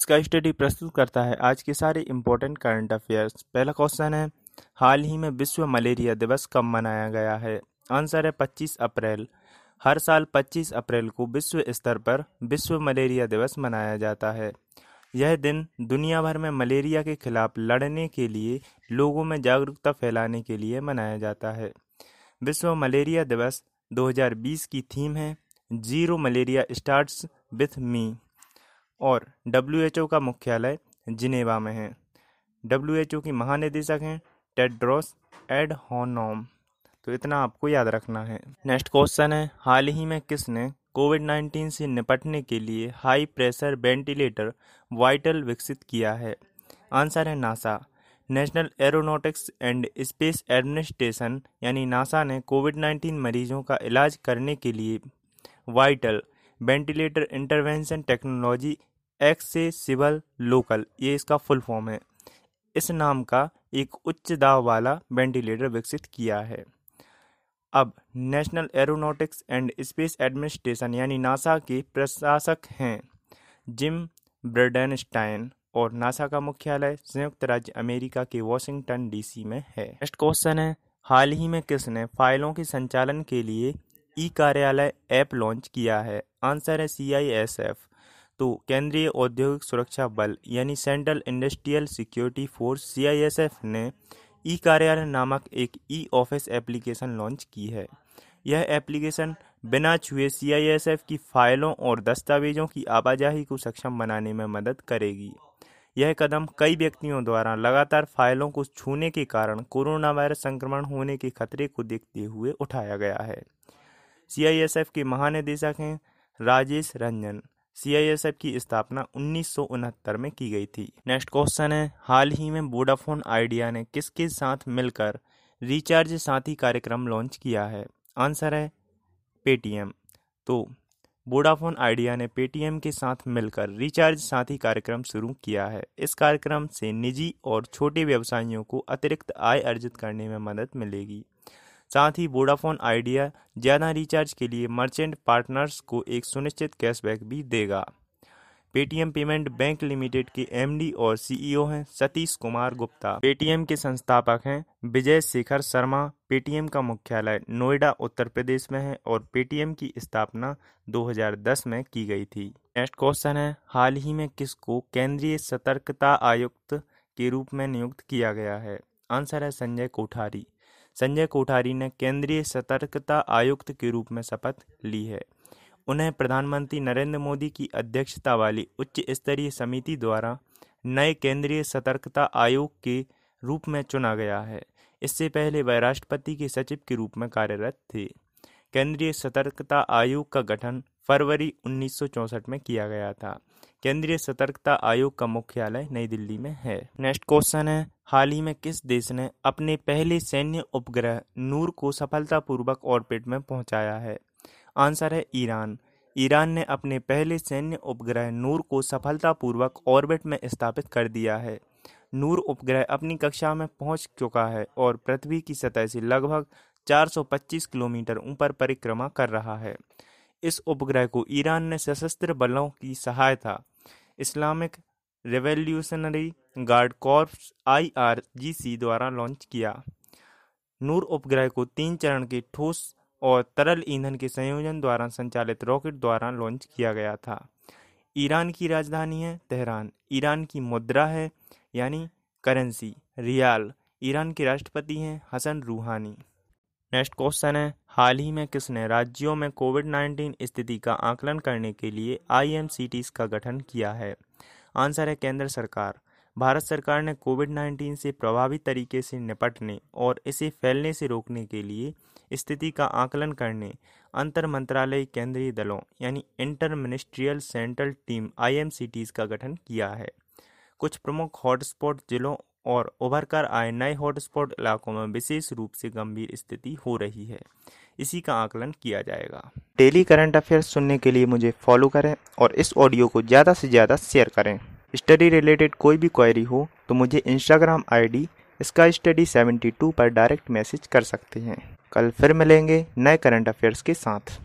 इसका स्टडी प्रस्तुत करता है आज के सारे इम्पोर्टेंट करंट अफेयर्स पहला क्वेश्चन है, हाल ही में विश्व मलेरिया दिवस कब मनाया गया है? आंसर है 25 अप्रैल। हर साल 25 अप्रैल को विश्व स्तर पर विश्व मलेरिया दिवस मनाया जाता है। यह दिन दुनिया भर में मलेरिया के खिलाफ लड़ने के लिए, लोगों में जागरूकता फैलाने के लिए मनाया जाता है। विश्व मलेरिया दिवस 2020 की थीम है, zero malaria starts with me. और WHO का मुख्यालय जिनेवा में है। डब्ल्यू की महानिदेशक हैं टेड्रोस एड होनोम तो इतना आपको याद रखना है। नेक्स्ट क्वेश्चन है, हाल ही में किसने कोविड 19 से निपटने के लिए हाई प्रेशर वेंटिलेटर वाइटल विकसित किया है? आंसर है NASA. National aeronautics and space administration यानी नासा ने कोविड 19 मरीजों का इलाज करने के लिए vital ventilator intervention technology accessible local, ये इसका फुल फॉर्म है। इस नाम का एक उच्च दाव वाला वेंटिलेटर विकसित किया है। अब national aeronautics and space administration यानी नासा के प्रशासक हैं जिम ब्रडनस्टाइन और नासा का मुख्यालय संयुक्त राज्य अमेरिका के वॉशिंगटन डीसी में है। नेक्स्ट क्वेश्चन है, हाल ही में किसने फाइलों के संचालन के लिए ई कार्यालय ऐप लॉन्च किया है। आंसर है सी आई एस एफ़ तो केंद्रीय औद्योगिक सुरक्षा बल यानी central industrial security force C I S F ने ई कार्यालय नामक एक ई ऑफ़िस एप्लीकेशन लॉन्च की है। यह एप्लीकेशन बिना छुए सी आई एस एफ़ की फाइलों और दस्तावेजों की आवाजाही को सक्षम बनाने में मदद करेगी। यह कदम कई व्यक्तियों द्वारा लगातार फाइलों को छूने के कारण कोरोना वायरस संक्रमण होने के खतरे को देखते हुए उठाया गया है। सीआईएसएफ के महानिदेशक हैं राजेश रंजन। सीआईएसएफ की स्थापना उन्नीस सौ उनहत्तर में की गई थी। नेक्स्ट क्वेश्चन है, हाल ही में वोडाफोन आइडिया ने किसके साथ मिलकर रिचार्ज साथी कार्यक्रम लॉन्च किया है? आंसर है, पेटीएम। तो वोडाफोन आइडिया ने पेटीएम के साथ मिलकर रिचार्ज साथी कार्यक्रम शुरू किया है। इस कार्यक्रम से निजी और छोटे व्यवसायियों को अतिरिक्त आय अर्जित करने में मदद मिलेगी। साथ ही वोडाफोन आइडिया ज़्यादा रिचार्ज के लिए मर्चेंट पार्टनर्स को एक सुनिश्चित कैशबैक भी देगा। पेटीएम पेमेंट बैंक लिमिटेड के एमडी और सीईओ हैं सतीश कुमार गुप्ता। पेटीएम के संस्थापक हैं विजय शेखर शर्मा। पेटीएम का मुख्यालय नोएडा, उत्तर प्रदेश में है और पेटीएम की स्थापना 2010 में की गई थी। नेक्स्ट क्वेश्चन है, हाल ही में किसको केंद्रीय सतर्कता आयुक्त के रूप में नियुक्त किया गया है? आंसर है संजय कोठारी। संजय कोठारी ने केंद्रीय सतर्कता आयुक्त के रूप में शपथ ली है। उन्हें प्रधानमंत्री नरेंद्र मोदी की अध्यक्षता वाली उच्च स्तरीय समिति द्वारा नए केंद्रीय सतर्कता आयोग के रूप में चुना गया है। इससे पहले वह राष्ट्रपति के सचिव के रूप में कार्यरत थे। केंद्रीय सतर्कता आयोग का गठन फरवरी उन्नीस में किया गया था। केंद्रीय सतर्कता आयोग का मुख्यालय नई दिल्ली में है। नेक्स्ट क्वेश्चन है हाल ही में किस देश ने अपने पहले सैन्य उपग्रह नूर को सफलतापूर्वक ऑर्बिट में पहुँचाया है? आंसर है ईरान। ईरान ने अपने पहले सैन्य उपग्रह नूर को सफलतापूर्वक ऑर्बिट में स्थापित कर दिया है। नूर उपग्रह अपनी कक्षा में पहुँच चुका है और पृथ्वी की सतह से लगभग 425 किलोमीटर ऊपर परिक्रमा कर रहा है। इस उपग्रह को ईरान ने सशस्त्र बलों की सहायता, Islamic revolutionary guard corps IRGC द्वारा लॉन्च किया। नूर उपग्रह को तीन चरण के ठोस और तरल ईंधन के संयोजन द्वारा संचालित रॉकेट द्वारा लॉन्च किया गया था। ईरान की राजधानी है तेहरान। ईरान की मुद्रा है, यानी करेंसी रियाल, ईरान के राष्ट्रपति हैं हसन रूहानी। नेक्स्ट क्वेश्चन है, हाल ही में किसने राज्यों में कोविड 19 स्थिति का आकलन करने के लिए आई का गठन किया है? आंसर है केंद्र सरकार। भारत सरकार ने कोविड 19 से प्रभावी तरीके से निपटने और इसे फैलने से रोकने के लिए स्थिति का आकलन करने अंतर मंत्रालय केंद्रीय दलों यानी इंटर मिनिस्ट्रियल सेंट्रल टीम आई का गठन किया है। कुछ प्रमुख हॉटस्पॉट जिलों और उभर कर आए नए हॉटस्पॉट इलाकों में विशेष रूप से गंभीर स्थिति हो रही है। इसी का आकलन किया जाएगा। डेली करंट अफेयर्स सुनने के लिए मुझे फॉलो करें और इस ऑडियो को ज़्यादा से ज़्यादा शेयर करें। स्टडी रिलेटेड कोई भी क्वेरी हो तो मुझे इंस्टाग्राम आईडी इसका स्टडी 72 पर डायरेक्ट मैसेज कर सकते हैं। कल फिर मिलेंगे नए करंट अफेयर्स के साथ।